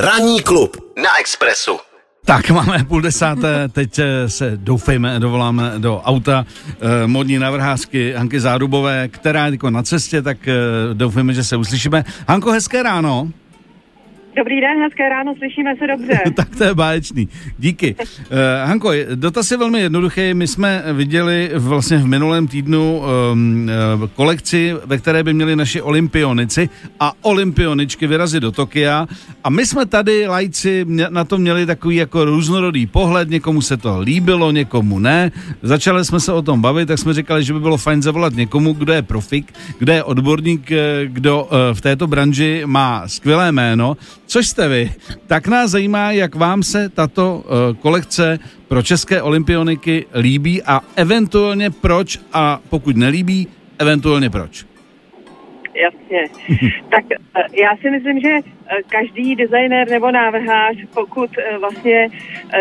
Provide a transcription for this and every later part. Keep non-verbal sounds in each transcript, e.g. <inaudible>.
Ranní klub na Expressu. Tak máme půl desáté, teď eh, se doufejme, dovoláme do auta eh, modní navrházky Hanky Zárubové, která je jako na cestě, tak eh, doufejme, že se uslyšíme. Hanko, hezké ráno. Dobrý den, hezké ráno, slyšíme se dobře. <laughs> tak to je báječný. Díky. Uh, <laughs> Hanko, dotaz je velmi jednoduchý. My jsme viděli vlastně v minulém týdnu um, kolekci, ve které by měli naši olympionici a olympioničky vyrazit do Tokia. A my jsme tady, lajci, na to měli takový jako různorodý pohled. Někomu se to líbilo, někomu ne. Začali jsme se o tom bavit, tak jsme říkali, že by bylo fajn zavolat někomu, kdo je profik, kdo je odborník, kdo uh, v této branži má skvělé jméno což jste vy, tak nás zajímá, jak vám se tato uh, kolekce pro české olympioniky líbí a eventuálně proč a pokud nelíbí, eventuálně proč. Jasně. tak eh, já si myslím, že eh, každý designer nebo návrhář, pokud vlastně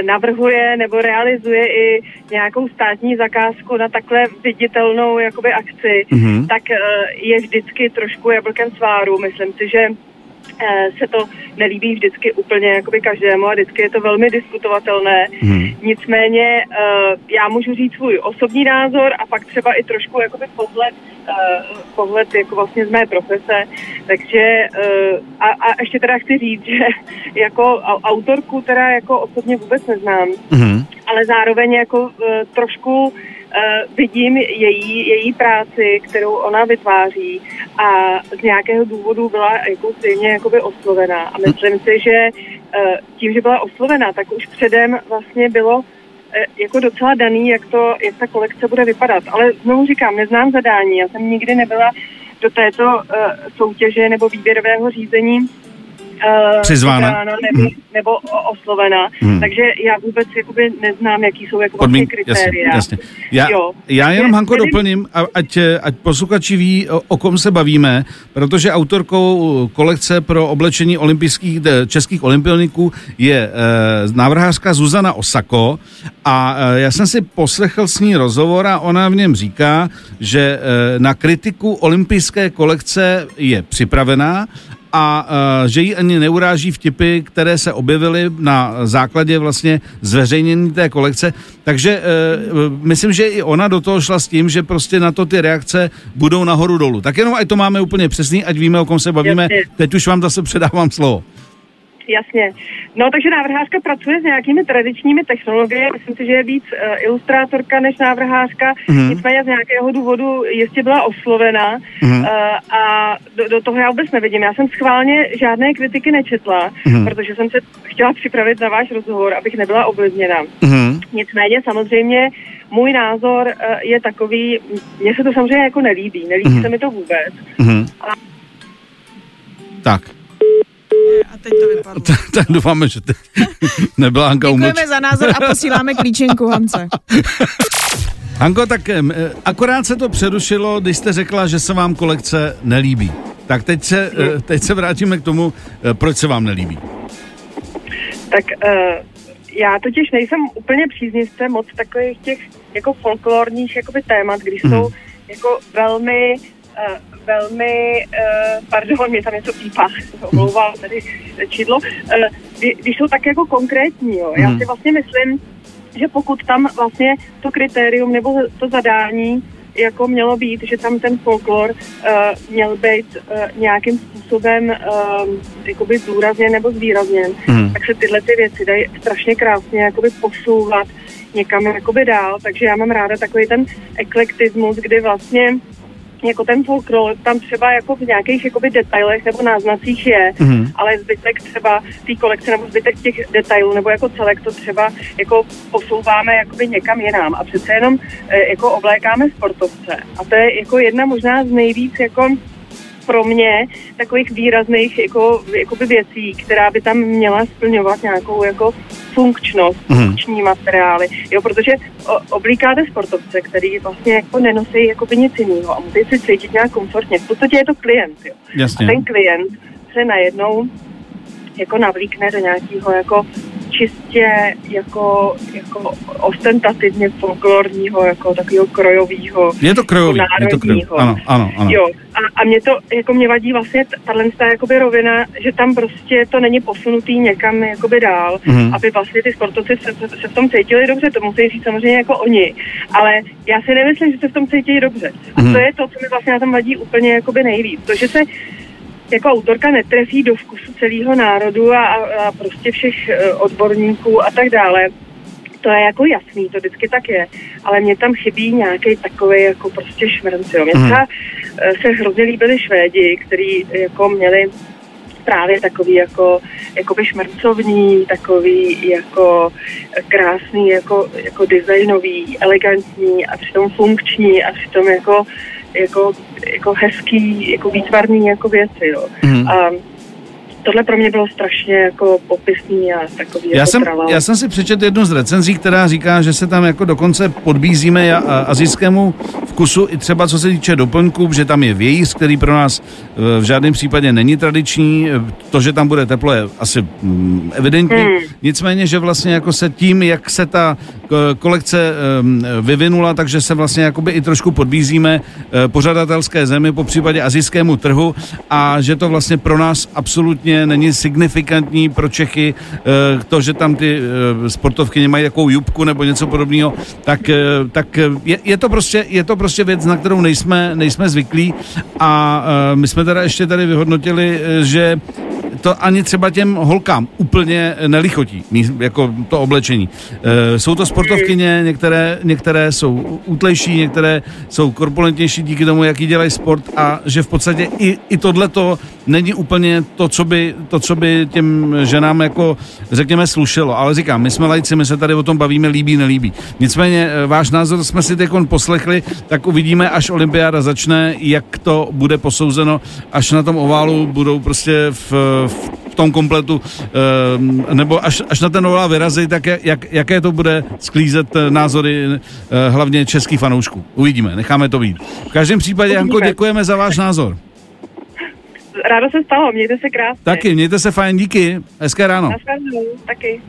navrhuje nebo realizuje i nějakou státní zakázku na takhle viditelnou jakoby akci, mm-hmm. tak je vždycky trošku jablkem sváru. Myslím si, že Eh, se to nelíbí vždycky úplně jakoby každému a vždycky je to velmi diskutovatelné. Hmm. Nicméně eh, já můžu říct svůj osobní názor a pak třeba i trošku jakoby pohled, eh, pohled jako vlastně z mé profese. Takže a, a ještě teda chci říct, že <laughs> jako autorku teda jako osobně vůbec neznám, hmm. Ale zároveň jako trošku uh, vidím její, její práci, kterou ona vytváří a z nějakého důvodu byla jako stejně jakoby oslovená. A myslím si, že uh, tím, že byla oslovená, tak už předem vlastně bylo jako docela daný, jak, to, jak ta kolekce bude vypadat. Ale znovu říkám, neznám zadání, já jsem nikdy nebyla do této soutěže nebo výběrového řízení uh, přizvána nebo, hmm. nebo oslovena. Hmm. Takže já vůbec jakoby neznám, jaký jsou jako vlastně kritéria. Jasně, jasně. Já, jo. já jenom, Hanko, tedy... doplním, ať, ať posluchači ví, o, o kom se bavíme, protože autorkou kolekce pro oblečení olympijských, českých olympioniků je e, návrhářka Zuzana Osako a e, já jsem si poslechl s ní rozhovor a ona v něm říká, že e, na kritiku olympijské kolekce je připravená a uh, že ji ani neuráží vtipy, které se objevily na základě vlastně zveřejnění té kolekce. Takže uh, myslím, že i ona do toho šla s tím, že prostě na to ty reakce budou nahoru dolů. Tak jenom ať to máme úplně přesný, ať víme, o kom se bavíme. Teď už vám zase předávám slovo jasně. No, takže návrhářka pracuje s nějakými tradičními technologiemi. Myslím si, že je víc uh, ilustrátorka než návrhářka. Mm-hmm. Nicméně z nějakého důvodu jistě byla oslovena mm-hmm. uh, a do, do toho já vůbec nevidím. Já jsem schválně žádné kritiky nečetla, mm-hmm. protože jsem se chtěla připravit na váš rozhovor, abych nebyla ovlivněna. Mm-hmm. Nicméně samozřejmě můj názor uh, je takový, mně se to samozřejmě jako nelíbí, nelíbí mm-hmm. se mi to vůbec. Mm-hmm. A... Tak, teď to vypadlo. tak doufáme, že teď <laughs> nebyla Hanka Děkujeme umlč. za názor a posíláme klíčenku Hance. <laughs> Hanko, tak eh, akorát se to přerušilo, když jste řekla, že se vám kolekce nelíbí. Tak teď se, eh, teď se vrátíme k tomu, eh, proč se vám nelíbí. Tak uh, já totiž nejsem úplně příznivce moc takových těch jako folklorních jakoby témat, když hmm. jsou jako velmi velmi, uh, pardon, mě tam něco pípá, omlouvám tady čidlo, uh, když jsou tak jako konkrétní, jo. Já hmm. si vlastně myslím, že pokud tam vlastně to kritérium nebo to zadání jako mělo být, že tam ten folklor uh, měl být uh, nějakým způsobem uh, jakoby zdůrazněn nebo zvýrazněn, hmm. tak se tyhle ty věci dají strašně krásně jakoby posouvat někam jakoby dál, takže já mám ráda takový ten eklektismus, kdy vlastně jako ten folklor tam třeba jako v nějakých jakoby detailech nebo náznacích je, mm-hmm. ale zbytek třeba té kolekce nebo zbytek těch detailů nebo jako celek to třeba jako posouváme jakoby někam jinam a přece jenom e, jako oblékáme sportovce a to je jako jedna možná z nejvíc jako pro mě takových výrazných jako, jakoby věcí, která by tam měla splňovat nějakou jako funkčnost, mm. funkční materiály. Jo, protože o, oblíkáte sportovce, který vlastně jako nenosí jakoby nic jiného a musí si cítit nějak komfortně. V podstatě je to klient. Jo. Jasně. A ten klient se najednou jako navlíkne do nějakého jako čistě jako, jako ostentativně folklorního, jako takového krojového. Je to krojový, je to krojový. Ano, ano, ano. Jo, a, a mě to, jako mě vadí vlastně tahle jakoby rovina, že tam prostě to není posunutý někam jakoby dál, mm-hmm. aby vlastně ty sportovci se, se, se v tom cítili dobře, to musí říct samozřejmě jako oni, ale já si nemyslím, že se v tom cítí dobře. A mm-hmm. to je to, co mi vlastně na tom vadí úplně jakoby nejvíc. To, že se jako autorka netrefí do vkusu celého národu a, a prostě všech e, odborníků a tak dále, to je jako jasný, to vždycky tak je, ale mě tam chybí nějaký takový jako prostě šmrnc. Mě mm. se hrozně líbili Švédi, kteří jako měli právě takový jako jakoby šmrncovní, takový jako krásný, jako, jako designový, elegantní a přitom funkční a přitom jako jako, jako hezký, jako výtvarný jako věci, jo. Mm. A tohle pro mě bylo strašně jako popisný a takový já jako jsem, Já jsem si přečetl jednu z recenzí, která říká, že se tam jako dokonce podbízíme azijskému vkusu i třeba co se týče doplňků, že tam je vějíř, který pro nás e, v žádném případě není tradiční. E, to, že tam bude teplo, je asi mm, evidentní. Hmm. Nicméně, že vlastně jako se tím, jak se ta e, kolekce vyvinula, takže se vlastně jakoby i trošku podbízíme pořadatelské zemi, po případě azijskému trhu a že to vlastně pro nás absolutně není signifikantní pro Čechy to, že tam ty sportovky nemají takovou jubku nebo něco podobného, tak, tak je, je, to prostě, je to prostě věc, na kterou nejsme, nejsme zvyklí. A my jsme teda ještě tady vyhodnotili, že to ani třeba těm holkám úplně nelichotí, jako to oblečení. E, jsou to sportovkyně, některé, některé jsou útlejší, některé jsou korpulentnější díky tomu, jaký dělají sport a že v podstatě i, i tohleto není úplně to co, by, to, co by těm ženám jako, řekněme, slušelo. Ale říkám, my jsme lajci, my se tady o tom bavíme, líbí, nelíbí. Nicméně e, váš názor jsme si teď poslechli, tak uvidíme, až olympiáda začne, jak to bude posouzeno, až na tom oválu budou prostě v, v tom kompletu, eh, nebo až, až na ten ovál vyrazí, tak jak, jaké to bude sklízet eh, názory eh, hlavně českých fanoušků. Uvidíme, necháme to být. V každém případě, Janko, děkujeme za váš názor. Ráda se stalo, mějte se krásně. Taky, mějte se fajn, díky. Hezké ráno. taky.